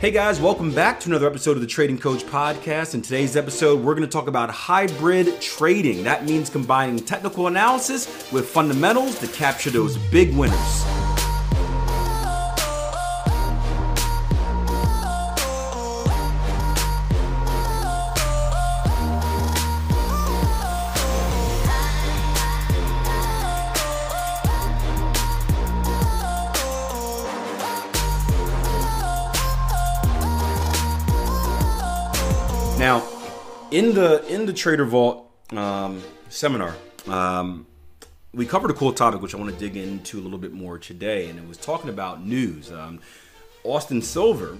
Hey guys, welcome back to another episode of the Trading Coach Podcast. In today's episode, we're going to talk about hybrid trading. That means combining technical analysis with fundamentals to capture those big winners. In the in the Trader Vault um, seminar, um, we covered a cool topic which I want to dig into a little bit more today, and it was talking about news. Um, Austin Silver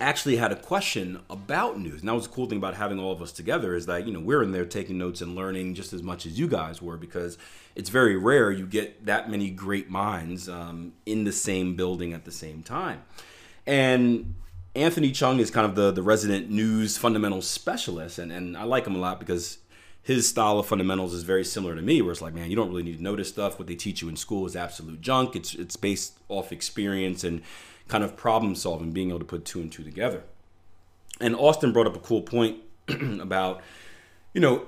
actually had a question about news, and that was the cool thing about having all of us together is that you know we're in there taking notes and learning just as much as you guys were because it's very rare you get that many great minds um, in the same building at the same time, and Anthony Chung is kind of the, the resident news fundamentals specialist, and, and I like him a lot because his style of fundamentals is very similar to me, where it's like, man, you don't really need to know this stuff. What they teach you in school is absolute junk. It's it's based off experience and kind of problem solving, being able to put two and two together. And Austin brought up a cool point about, you know,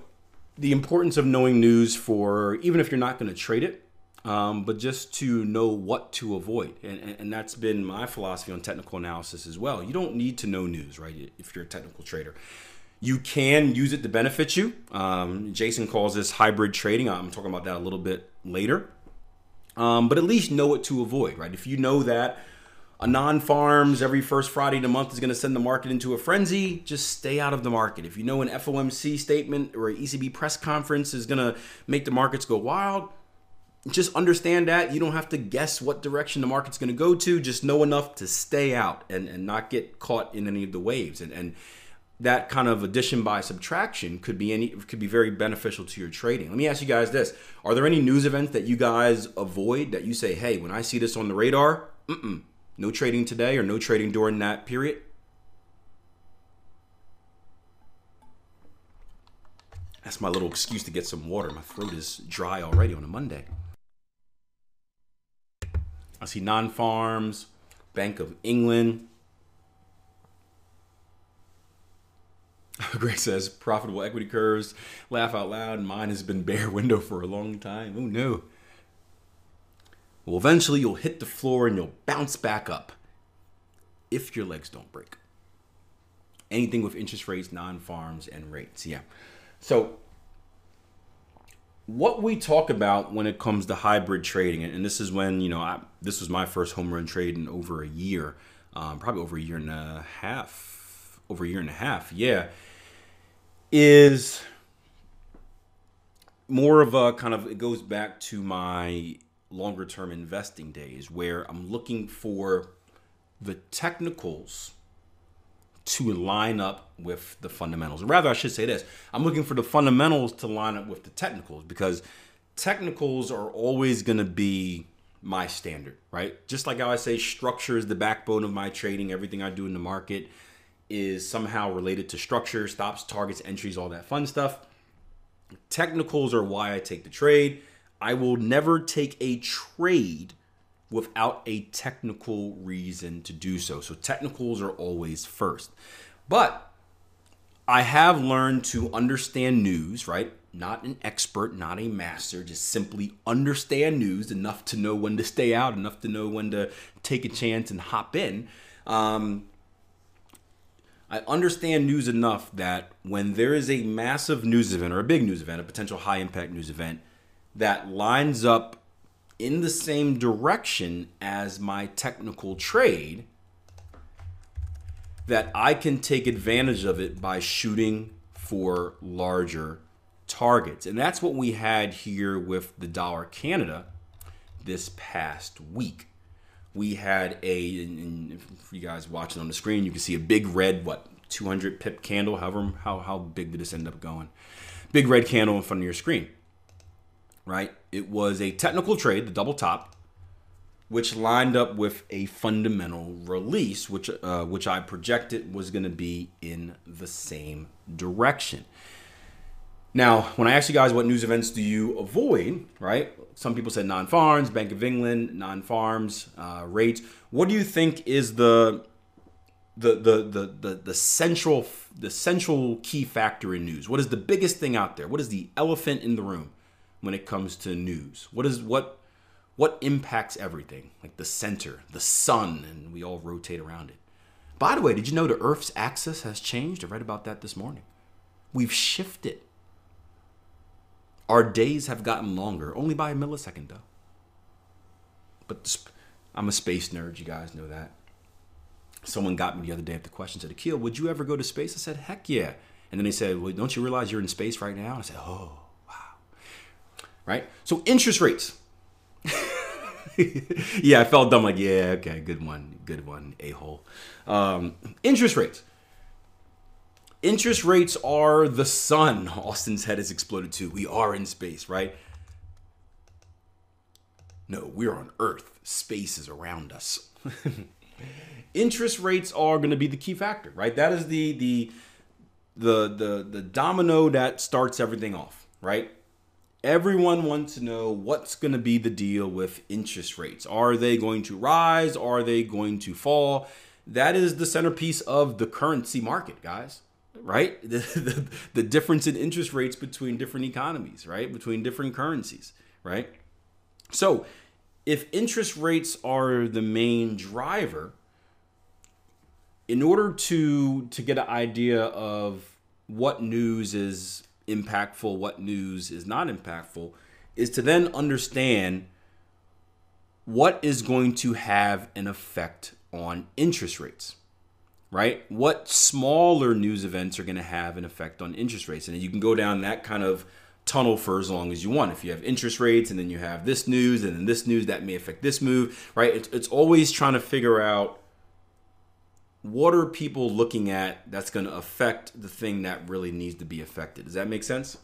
the importance of knowing news for even if you're not going to trade it, um, but just to know what to avoid. And, and, and, that's been my philosophy on technical analysis as well. You don't need to know news, right? If you're a technical trader, you can use it to benefit you. Um, Jason calls this hybrid trading. I'm talking about that a little bit later. Um, but at least know what to avoid, right? If you know that a non farms every first Friday of the month is going to send the market into a frenzy, just stay out of the market. If you know an FOMC statement or an ECB press conference is going to make the markets go wild, just understand that. You don't have to guess what direction the market's going to go to. Just know enough to stay out and, and not get caught in any of the waves. And, and that kind of addition by subtraction could be any could be very beneficial to your trading. Let me ask you guys this. Are there any news events that you guys avoid that you say hey when i see this on the radar no trading today or no trading during that period that's my little excuse to get some water. My throat is dry already on a monday I see non farms, Bank of England. Greg says profitable equity curves. Laugh out loud. Mine has been bare window for a long time. Oh no. Well, eventually you'll hit the floor and you'll bounce back up if your legs don't break. Anything with interest rates, non farms, and rates. Yeah. So what we talk about when it comes to hybrid trading, and this is when you know I, this was my first home run trade in over a year, um, probably over a year and a half, over a year and a half, yeah, is more of a kind of it goes back to my longer term investing days where I'm looking for the technicals to line up with the fundamentals. Rather, I should say this I'm looking for the fundamentals to line up with the technicals because technicals are always going to be my standard, right? Just like how I say structure is the backbone of my trading, everything I do in the market is somehow related to structure, stops, targets, entries, all that fun stuff. Technicals are why I take the trade. I will never take a trade without a technical reason to do so. So technicals are always first. But I have learned to understand news, right? Not an expert, not a master, just simply understand news enough to know when to stay out, enough to know when to take a chance and hop in. Um, I understand news enough that when there is a massive news event or a big news event, a potential high impact news event that lines up in the same direction as my technical trade, that I can take advantage of it by shooting for larger targets. And that's what we had here with the dollar Canada this past week. we had a, and for you guys watching on the screen, you can see a big red, what, 200 pip candle, however, how, how big did this end up going? Big red candle in front of your screen, right? It was a technical trade, the double top, which lined up with a fundamental release, which, uh, which I projected was going to be in the same direction. Now, when I ask you guys what news events do you avoid, right? Some people said non-farms, Bank of England, non-farms, uh, rates. What do you think is the the, the the the the central the central key factor in news? What is the biggest thing out there? What is the elephant in the room when it comes to news? What is what what impacts everything? Like the center, the sun, and we all rotate around it. By the way, did you know the Earth's axis has changed? I read about that this morning. We've shifted. Our days have gotten longer, only by a millisecond, though. But I'm a space nerd, you guys know that. Someone got me the other day at the question, said, Akil, would you ever go to space? I said, heck yeah. And then they said, well, don't you realize you're in space right now? I said, oh. Right? So interest rates. yeah, I felt dumb. Like, yeah, okay, good one, good one, a hole. Um, interest rates. Interest rates are the sun. Austin's head has exploded too. We are in space, right? No, we're on Earth. Space is around us. Interest rates are going to be the key factor, right? That is the the the the the domino that starts everything off, right? Everyone wants to know what's going to be the deal with interest rates. Are they going to rise? Are they going to fall? That is the centerpiece of the currency market, guys right? The, the, the, difference in interest rates between different economies, right? Between different currencies, right? So, if interest rates are the main driver, in order to to get an idea of what news is impactful, what news is not impactful, is to then understand what is going to have an effect on interest rates right? What smaller news events are going to have an effect on interest rates? And you can go down that kind of tunnel for as long as you want. If you have interest rates and then you have this news and then this news that may affect this move, right? It's, it's always trying to figure out what are people looking at that's going to affect the thing that really needs to be affected. Does that make sense?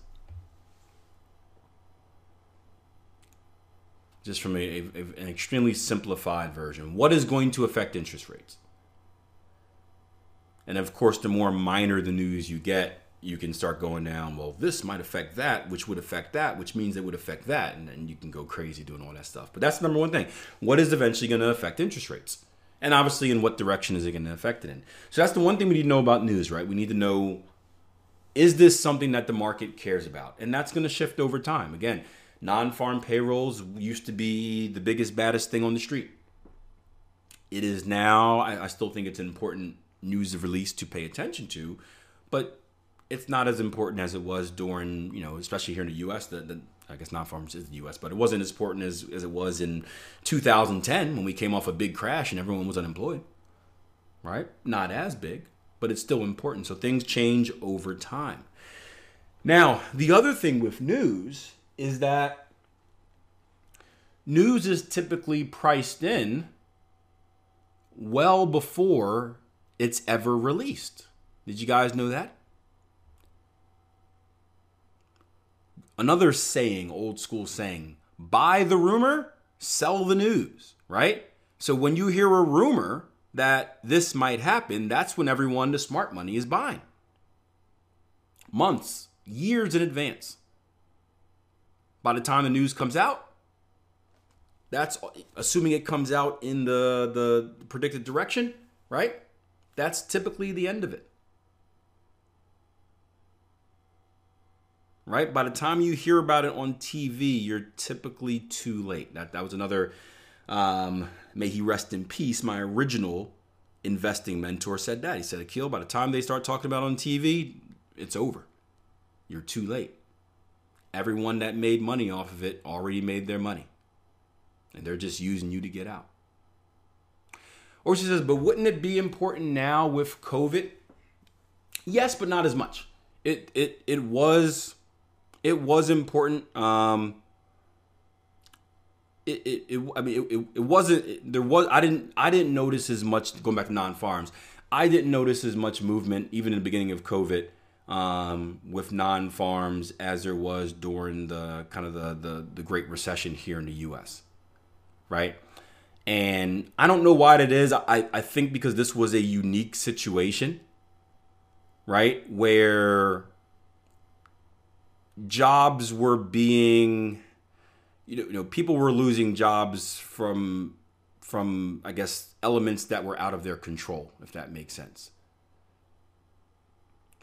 Just from a, a, an extremely simplified version. What is going to affect interest rates? And of course, the more minor the news you get, you can start going down, well, this might affect that, which would affect that, which means it would affect that. And then you can go crazy doing all that stuff. But that's the number one thing. What is eventually going to affect interest rates? And obviously, in what direction is it going to affect it in? So that's the one thing we need to know about news, right? We need to know is this something that the market cares about? And that's going to shift over time. Again, non farm payrolls used to be the biggest, baddest thing on the street. It is now, I, I still think it's an important news release to pay attention to, but it's not as important as it was during, you know, especially here in the U.S. The, the I guess not farmers is the U.S., but it wasn't as important as, as it was in 2010 when we came off a big crash and everyone was unemployed. Right? Not as big, but it's still important. So things change over time. Now, the other thing with news is that news is typically priced in well before it's ever released. Did you guys know that? Another saying, old school saying, buy the rumor, sell the news, right? So when you hear a rumor that this might happen, that's when everyone the smart money is buying. Months, years in advance. By the time the news comes out, that's assuming it comes out in the the predicted direction, right? that's typically the end of it. Right? By the time you hear about it on TV, you're typically too late. That, that was another, um, may he rest in peace, my original investing mentor said that. He said, Akil, by the time they start talking about on TV, it's over. You're too late. Everyone that made money off of it already made their money. And they're just using you to get out. Or she says, but wouldn't it be important now with COVID? Yes, but not as much. It it it was it was important. Um, it, it, it I mean, it, it wasn't. It, there was. I didn't. I didn't notice as much going back to non-farms. I didn't notice as much movement even in the beginning of COVID um, with non-farms as there was during the kind of the, the the Great Recession here in the U.S. Right, and I don't know why that is. I I think because this was a unique situation, right, where jobs were being you know, you know people were losing jobs from from I guess elements that were out of their control, if that makes sense.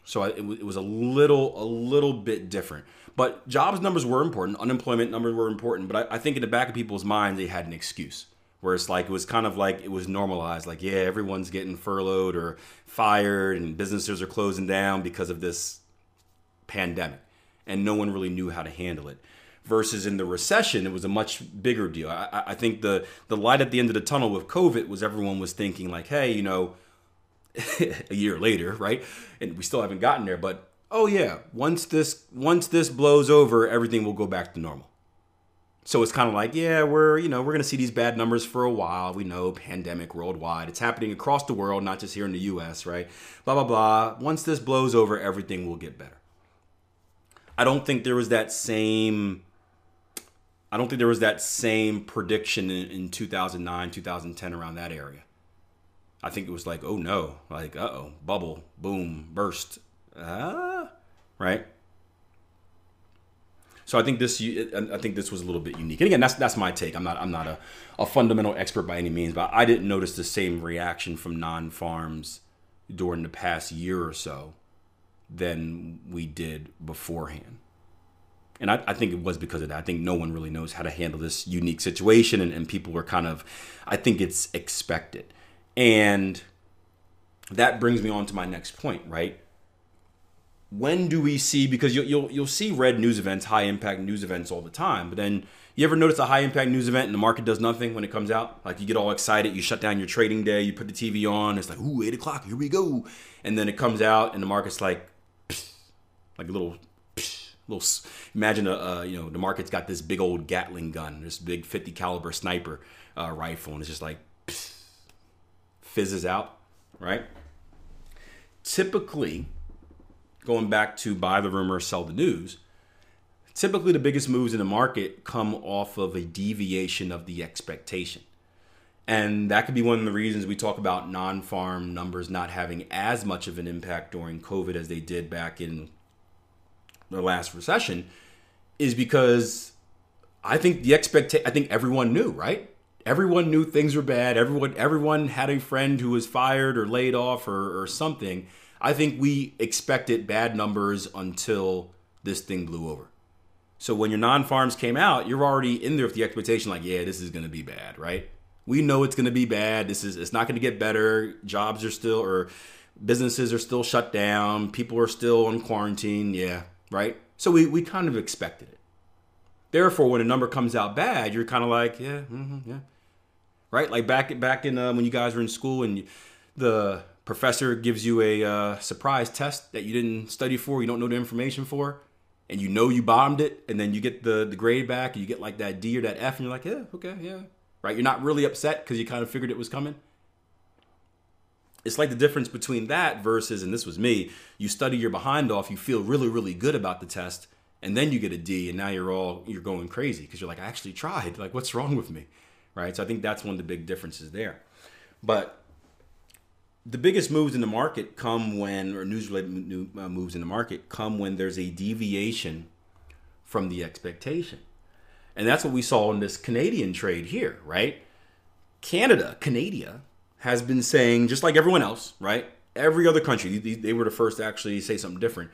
So it, it was a little a little bit different, but jobs numbers were important, unemployment numbers were important. But I, I think in the back of people's minds they had an excuse where it's like it was kind of like it was normalized, like yeah, everyone's getting furloughed or fired, and businesses are closing down because of this pandemic, and no one really knew how to handle it. Versus in the recession it was a much bigger deal. I, I, think the the light at the end of the tunnel with covid was everyone was thinking like hey you know a year later right? And we still haven't gotten there but oh yeah once this once this blows over everything will go back to normal. So it's kind of like yeah we're you know we're going to see these bad numbers for a while. We know pandemic worldwide. It's happening across the world not just here in the us right? Blah blah blah. Once this blows over everything will get better i don't think there was that same I don't think there was that same prediction in, in 2009, 2010 around that area. I think it was like, oh no, like, uh oh, bubble, boom, burst. Ah, right? So I think this, I think this was a little bit unique. And again, that's that's my take. I'm not I'm not a, a fundamental expert by any means, but I didn't notice the same reaction from non-farms during the past year or so than we did beforehand and I, I, think it was because of that. I think no one really knows how to handle this unique situation, and, and people were kind of, I think it's expected. And that brings me on to my next point, right? When do we see? Because you'll you'll, you'll see red news events, high impact news events all the time, but then you ever notice a high impact news event and the market does nothing when it comes out? Like you get all excited, you shut down your trading day, you put the TV on, it's like, ooh, eight o'clock, here we go. And then it comes out and the market's like, like a little little imagine a, you know the market's got this big old Gatling gun, this big 50 caliber sniper uh, rifle, and it's just like pff, fizzes out, right? Typically, going back to buy the rumor, sell the news. Typically, the biggest moves in the market come off of a deviation of the expectation. And that could be one of the reasons we talk about non farm numbers not having as much of an impact during COVID as they did back in the last recession is because I think the expectation I think everyone knew, right? Everyone knew things were bad. Everyone everyone had a friend who was fired or laid off or, or something. I think we expected bad numbers until this thing blew over. So when your non-farms came out, you're already in there with the expectation like, yeah, this is going to be bad, right? We know it's going to be bad. This is it's not going to get better. Jobs are still or businesses are still shut down. People are still on quarantine. Yeah, right? So we, we kind of expected it. Therefore, when a number comes out bad, you're kind of like, yeah, mm-hmm, yeah, right? Like back back in uh, when you guys were in school and you, the professor gives you a uh, surprise test that you didn't study for, you don't know the information for, and you know you bombed it, and then you get the the grade back, and you get like that D or that F, and you're like, yeah, okay, yeah, right? You're not really upset because you kind of figured it was coming it's like the difference between that versus, and this was me, you study your behind off, you feel really, really good about the test, and then you get a D, and now you're all you're going crazy because you're like, I actually tried. Like, what's wrong with me, right? So I think that's one of the big differences there. But the biggest moves in the market come when, or news related uh, moves in the market come when there's a deviation from the expectation. And that's what we saw in this Canadian trade here, right? Canada, Canada, has been saying, just like everyone else, right? Every other country, they were the first to actually say something different.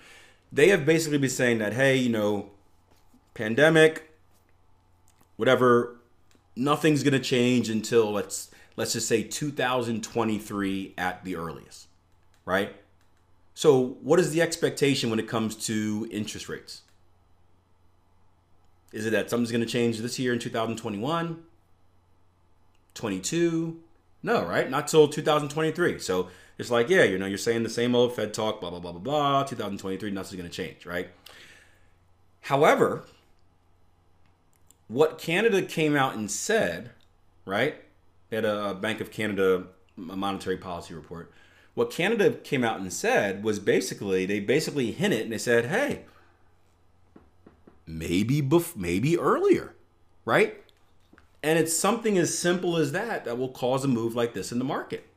They have basically been saying that, hey, you know, pandemic, whatever, nothing's going to change until let's let's just say 2023 at the earliest, right? So, what is the expectation when it comes to interest rates? Is it that something's going to change this year in 2021, 22, no, right? Not till 2023. So it's like, yeah, you know, you're saying the same old Fed talk, blah, blah, blah, blah, blah. 2023, nothing's going to change, right? However, what Canada came out and said, right? They had a Bank of Canada monetary policy report. What Canada came out and said was basically they basically hinted and they said, "Hey, maybe bef- maybe earlier, right?" And it's something as simple as that that will cause a move like this in the market.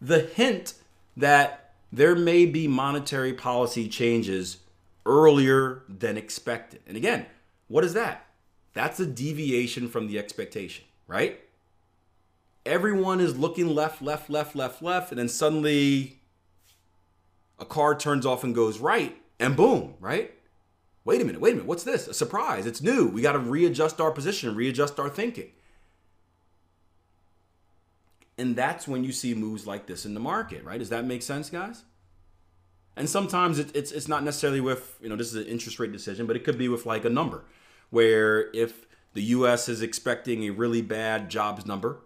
The hint that there may be monetary policy changes earlier than expected. And again, what is that? That's a deviation from the expectation, right? Everyone is looking left, left, left, left, left, and then suddenly a car turns off and goes right, and boom, right? Wait a minute, wait a minute, what's this? A surprise, it's new. We got to readjust our position, readjust our thinking. And that's when you see moves like this in the market, right? Does that make sense, guys? And sometimes it, it's it's not necessarily with you know this is an interest rate decision, but it could be with like a number, where if the U.S. is expecting a really bad jobs number,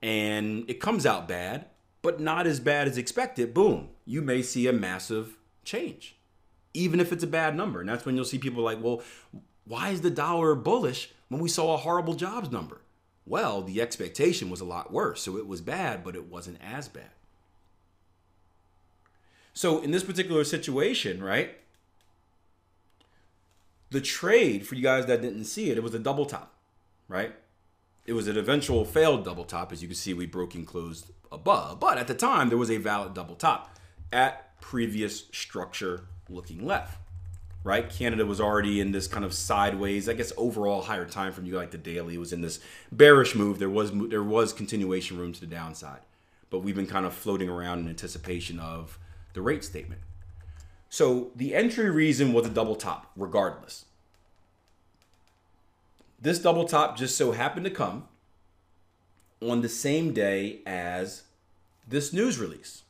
and it comes out bad, but not as bad as expected, boom, you may see a massive change, even if it's a bad number. And that's when you'll see people like, well, why is the dollar bullish when we saw a horrible jobs number? Well, the expectation was a lot worse, so it was bad, but it wasn't as bad. So in this particular situation, right? The trade for you guys that didn't see it, it was a double top, right? It was an eventual failed double top. As you can see, we broke and closed above. But at the time, there was a valid double top at previous structure looking left, right? Canada was already in this kind of sideways, I guess overall higher time from you like the daily was in this bearish move. There was there was continuation room to the downside, but we've been kind of floating around in anticipation of the rate statement. So the entry reason was a double top, regardless. This double top just so happened to come on the same day as this news release.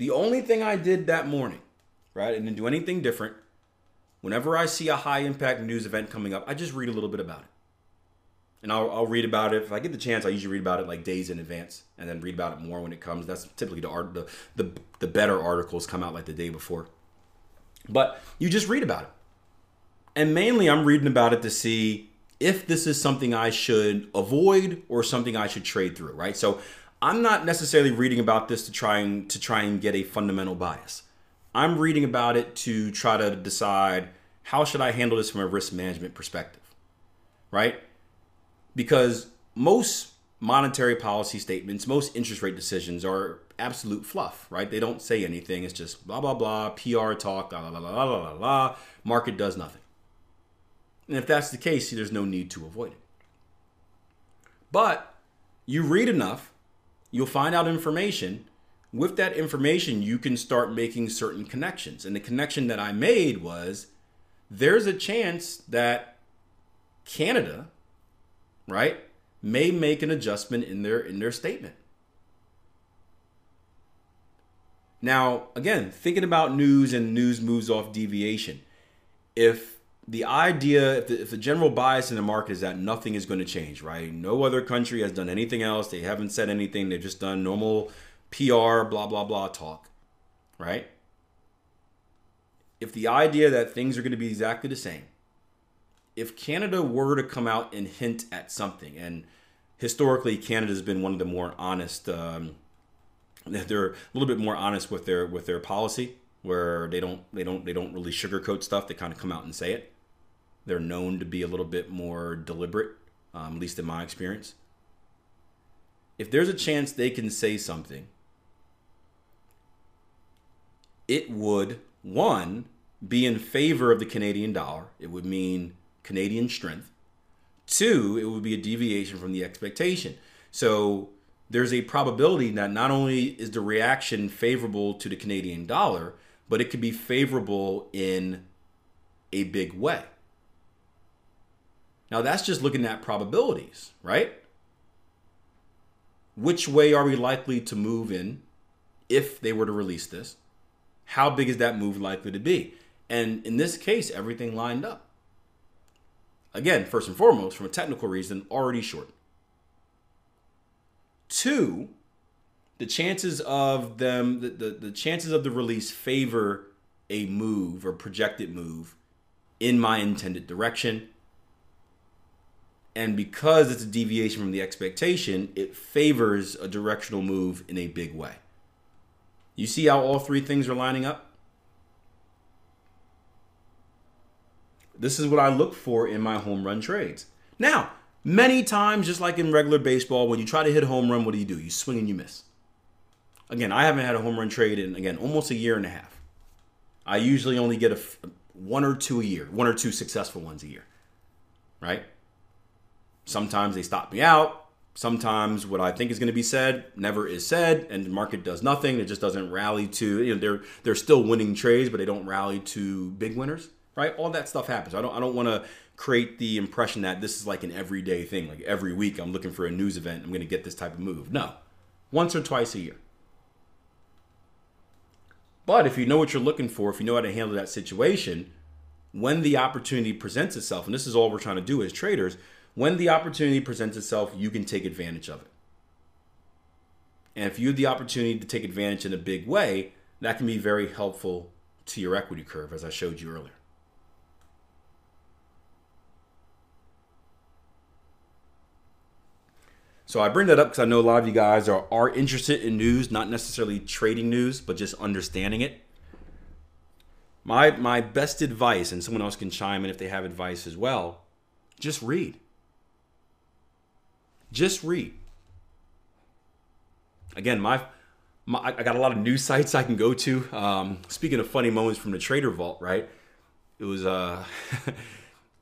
The only thing I did that morning, right, and didn't do anything different, whenever I see a high impact news event coming up, I just read a little bit about it and I'll, I'll read about it if I get the chance. I usually read about it like days in advance, and then read about it more when it comes. That's typically the art the the, the better articles come out like the day before. But you just read about it, and mainly I'm reading about it to see if this is something I should avoid or something I should trade through. Right. So I'm not necessarily reading about this to try and to try and get a fundamental bias. I'm reading about it to try to decide how should I handle this from a risk management perspective. Right because most monetary policy statements, most interest rate decisions are absolute fluff, right? They don't say anything. It's just blah, blah, blah, PR talk, blah, blah, blah, blah, blah, blah. Market does nothing. And if that's the case, there's no need to avoid it. But you read enough, you'll find out information. With that information, you can start making certain connections. And the connection that I made was there's a chance that Canada right, may make an adjustment in their in their statement. Now, again, thinking about news and news moves off deviation. If the idea, if the, if the, general bias in the market is that nothing is going to change, right? No other country has done anything else. They haven't said anything. They've just done normal PR, blah, blah, blah talk, right? If the idea that things are going to be exactly the same, if Canada were to come out and hint at something, and historically Canada's been one of the more honest, um, they're a little bit more honest with their with their policy, where they don't they don't they don't really sugarcoat stuff. They kind of come out and say it. They're known to be a little bit more deliberate, um, at least in my experience. If there's a chance they can say something, it would one be in favor of the Canadian dollar. It would mean Canadian strength. Two, it would be a deviation from the expectation. So there's a probability that not only is the reaction favorable to the Canadian dollar, but it could be favorable in a big way. Now, that's just looking at probabilities, right? Which way are we likely to move in if they were to release this? How big is that move likely to be? And in this case, everything lined up. Again, first and foremost, from a technical reason, already short. Two, the chances of them, the, the, the chances of the release favor a move or projected move in my intended direction. And because it's a deviation from the expectation, it favors a directional move in a big way. You see how all three things are lining up? This is what I look for in my home run trades. Now, many times, just like in regular baseball, when you try to hit a home run, what do you do? You swing and you miss. Again, I haven't had a home run trade in, again, almost a year and a half. I usually only get a one or two a year, one or two successful ones a year, right? Sometimes they stop me out. Sometimes what I think is going to be said never is said, and the market does nothing. It just doesn't rally to. You know, they're they're still winning trades, but they don't rally to big winners, right? All that stuff happens. I don't I don't want to create the impression that this is like an everyday thing. Like every week, I'm looking for a news event. I'm going to get this type of move. No, once or twice a year. But if you know what you're looking for, if you know how to handle that situation, when the opportunity presents itself, and this is all we're trying to do as traders, when the opportunity presents itself, you can take advantage of it. And if you have the opportunity to take advantage in a big way, that can be very helpful to your equity curve, as I showed you earlier. So I bring that up because I know a lot of you guys are, are interested in news, not necessarily trading news, but just understanding it. My my best advice, and someone else can chime in if they have advice as well, just read. Just read. Again, my, my I got a lot of news sites I can go to. Um, speaking of funny moments from the Trader Vault, right? It was uh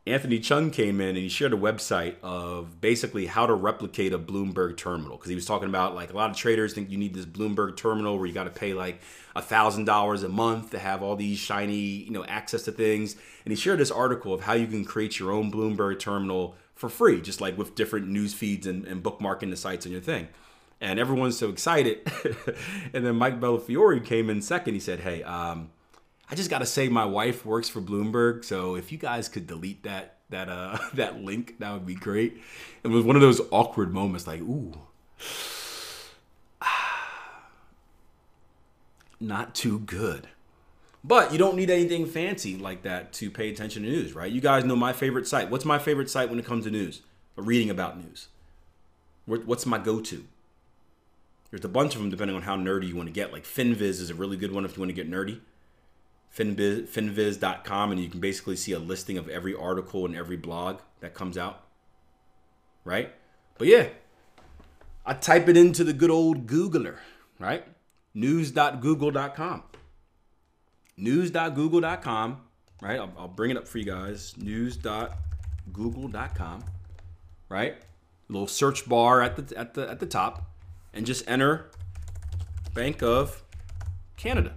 Anthony Chung came in and he shared a website of basically how to replicate a Bloomberg terminal because he was talking about like a lot of traders think you need this Bloomberg terminal where you got to pay like a thousand dollars a month to have all these shiny you know access to things and he shared this article of how you can create your own Bloomberg terminal for free just like with different news feeds and, and bookmarking the sites on your thing and everyone's so excited and then Mike Bellafiore came in second he said hey um, I just got to say, my wife works for Bloomberg, so if you guys could delete that that uh that link, that would be great. It was one of those awkward moments, like ooh, not too good. But you don't need anything fancy like that to pay attention to news, right? You guys know my favorite site. What's my favorite site when it comes to news? Reading about news. What's my go-to? There's a bunch of them depending on how nerdy you want to get. Like FinViz is a really good one if you want to get nerdy finviz, finviz.com and you can basically see a listing of every article and every blog that comes out. Right? But yeah, I type it into the good old Googler, right? News.google.com. News.google.com, right? I'll, I'll bring it up for you guys. News.google.com, right? Little search bar at the at the at the top, and just enter Bank of Canada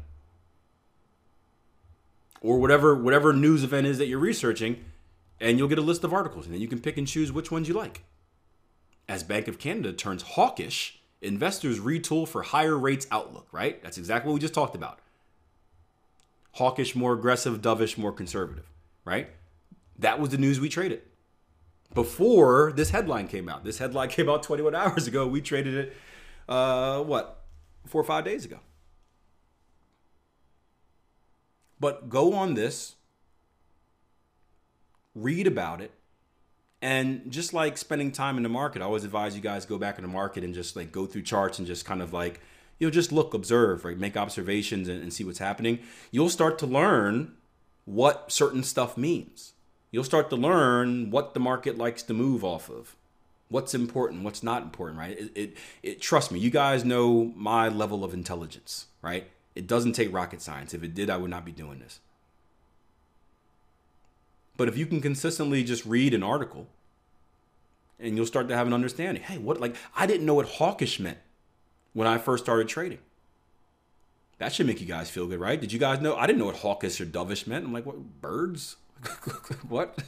or whatever whatever news event is that you're researching, and you'll get a list of articles, and then you can pick and choose which ones you like. As Bank of Canada turns hawkish, investors retool for higher rates outlook, right? That's exactly what we just talked about. Hawkish, more aggressive, dovish, more conservative, right? That was the news we traded. Before this headline came out. This headline came out 21 hours ago. We traded it, uh, what, four or five days ago. But go on this, read about it, and just like spending time in the market, I always advise you guys go back in the market and just like go through charts and just kind of like you know just look, observe, right, make observations and, and see what's happening. You'll start to learn what certain stuff means. You'll start to learn what the market likes to move off of what's important, what's not important, right? It, it, it, trust me, you guys know my level of intelligence, right? It doesn't take rocket science. If it did, I would not be doing this. But if you can consistently just read an article and you'll start to have an understanding. Hey, what like I didn't know what hawkish meant when I first started trading. That should make you guys feel good, right? Did you guys know? I didn't know what hawkish or dovish meant. I'm like, what birds? what?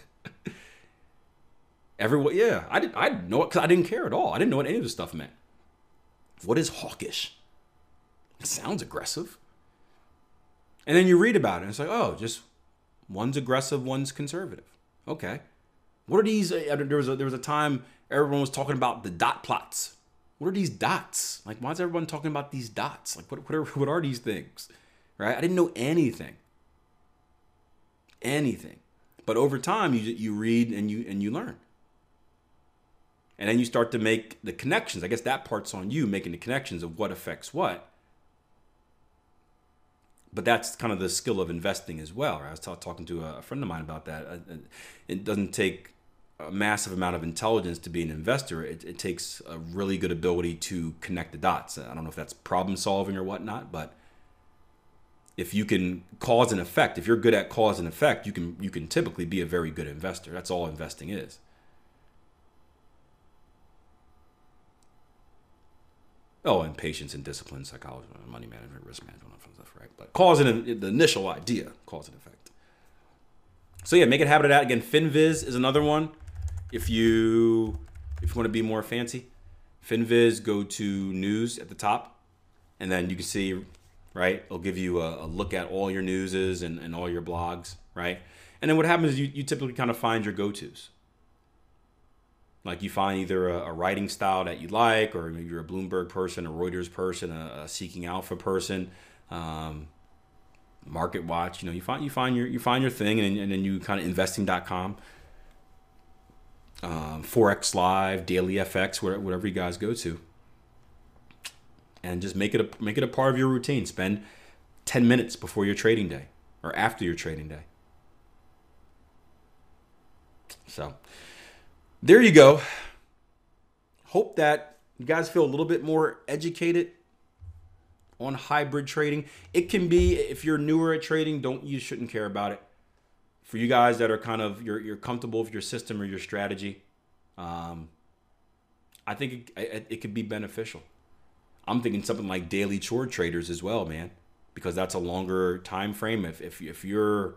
Everyone, yeah, I didn't. I didn't know it because I didn't care at all. I didn't know what any of this stuff meant. What is hawkish? It sounds aggressive. And then you read about it, and it's like, oh, just one's aggressive, one's conservative. Okay. What are these? Uh, there was a, there was a time everyone was talking about the dot plots. What are these dots? Like, why is everyone talking about these dots? Like, what what are, what are these things? Right? I didn't know anything. anything. But over time, you you read and you and you learn, and then you start to make the connections. I guess that part's on you making the connections of what affects what. But that's kind of the skill of investing as well. Right? I was t- talking to a friend of mine about that. Uh, uh, it doesn't take a massive amount of intelligence to be an investor. It, it takes a really good ability to connect the dots. I don't know if that's problem solving or whatnot, but if you can cause and effect, if you're good at cause and effect, you can you can typically be a very good investor. That's all investing is. Oh, and patience and discipline, psychology, money management, risk management, stuff, right? But cause and the initial idea, cause and effect. So yeah, make it habit of that. Again, FinViz is another one. If you if you want to be more fancy, FinViz, go to news at the top, and then you can see right? It'll give you a, a look at all your newses and, and all your blogs, right? And then what happens is you, you typically kind of find your go tos. Like you find either a, a, writing style that you like, or maybe you're a Bloomberg person, a Reuters person, a, a Seeking Alpha person, um, Market Watch. You know, you find you find your you find your thing, and, and then you kind of investing.com, um, Forex Live, Daily FX, whatever you guys go to and just make it a make it a part of your routine. Spend 10 minutes before your trading day or after your trading day. So, there you go. Hope that you guys feel a little bit more educated on hybrid trading. It can be if you're newer at trading, don't you shouldn't care about it. For you guys that are kind of you're you're comfortable with your system or your strategy, um, I think it, it, it could be beneficial. I'm thinking something like daily chart traders as well, man, because that's a longer time frame. If if if you're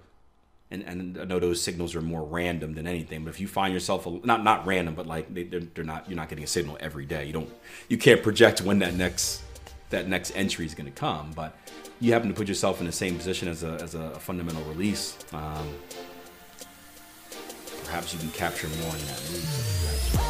and, and I know those signals are more random than anything, but if you find yourself not not random, but like they, they're, they're not you're not getting a signal every day. You don't you can't project when that next that next entry is going to come, but you happen to put yourself in the same position as a as a fundamental release. Um, perhaps you can capture more in that move.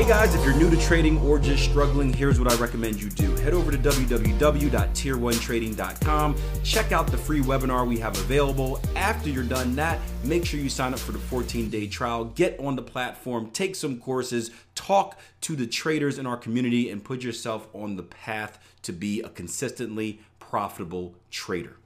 Hey guys, if you're new to trading or just struggling, here's what I recommend you do. Head over to www.tier1trading.com. Check out the free webinar we have available. After you're done that, make sure you sign up for the 14 day trial. Get on the platform, take some courses, talk to the traders in our community, and put yourself on the path to be a consistently profitable trader.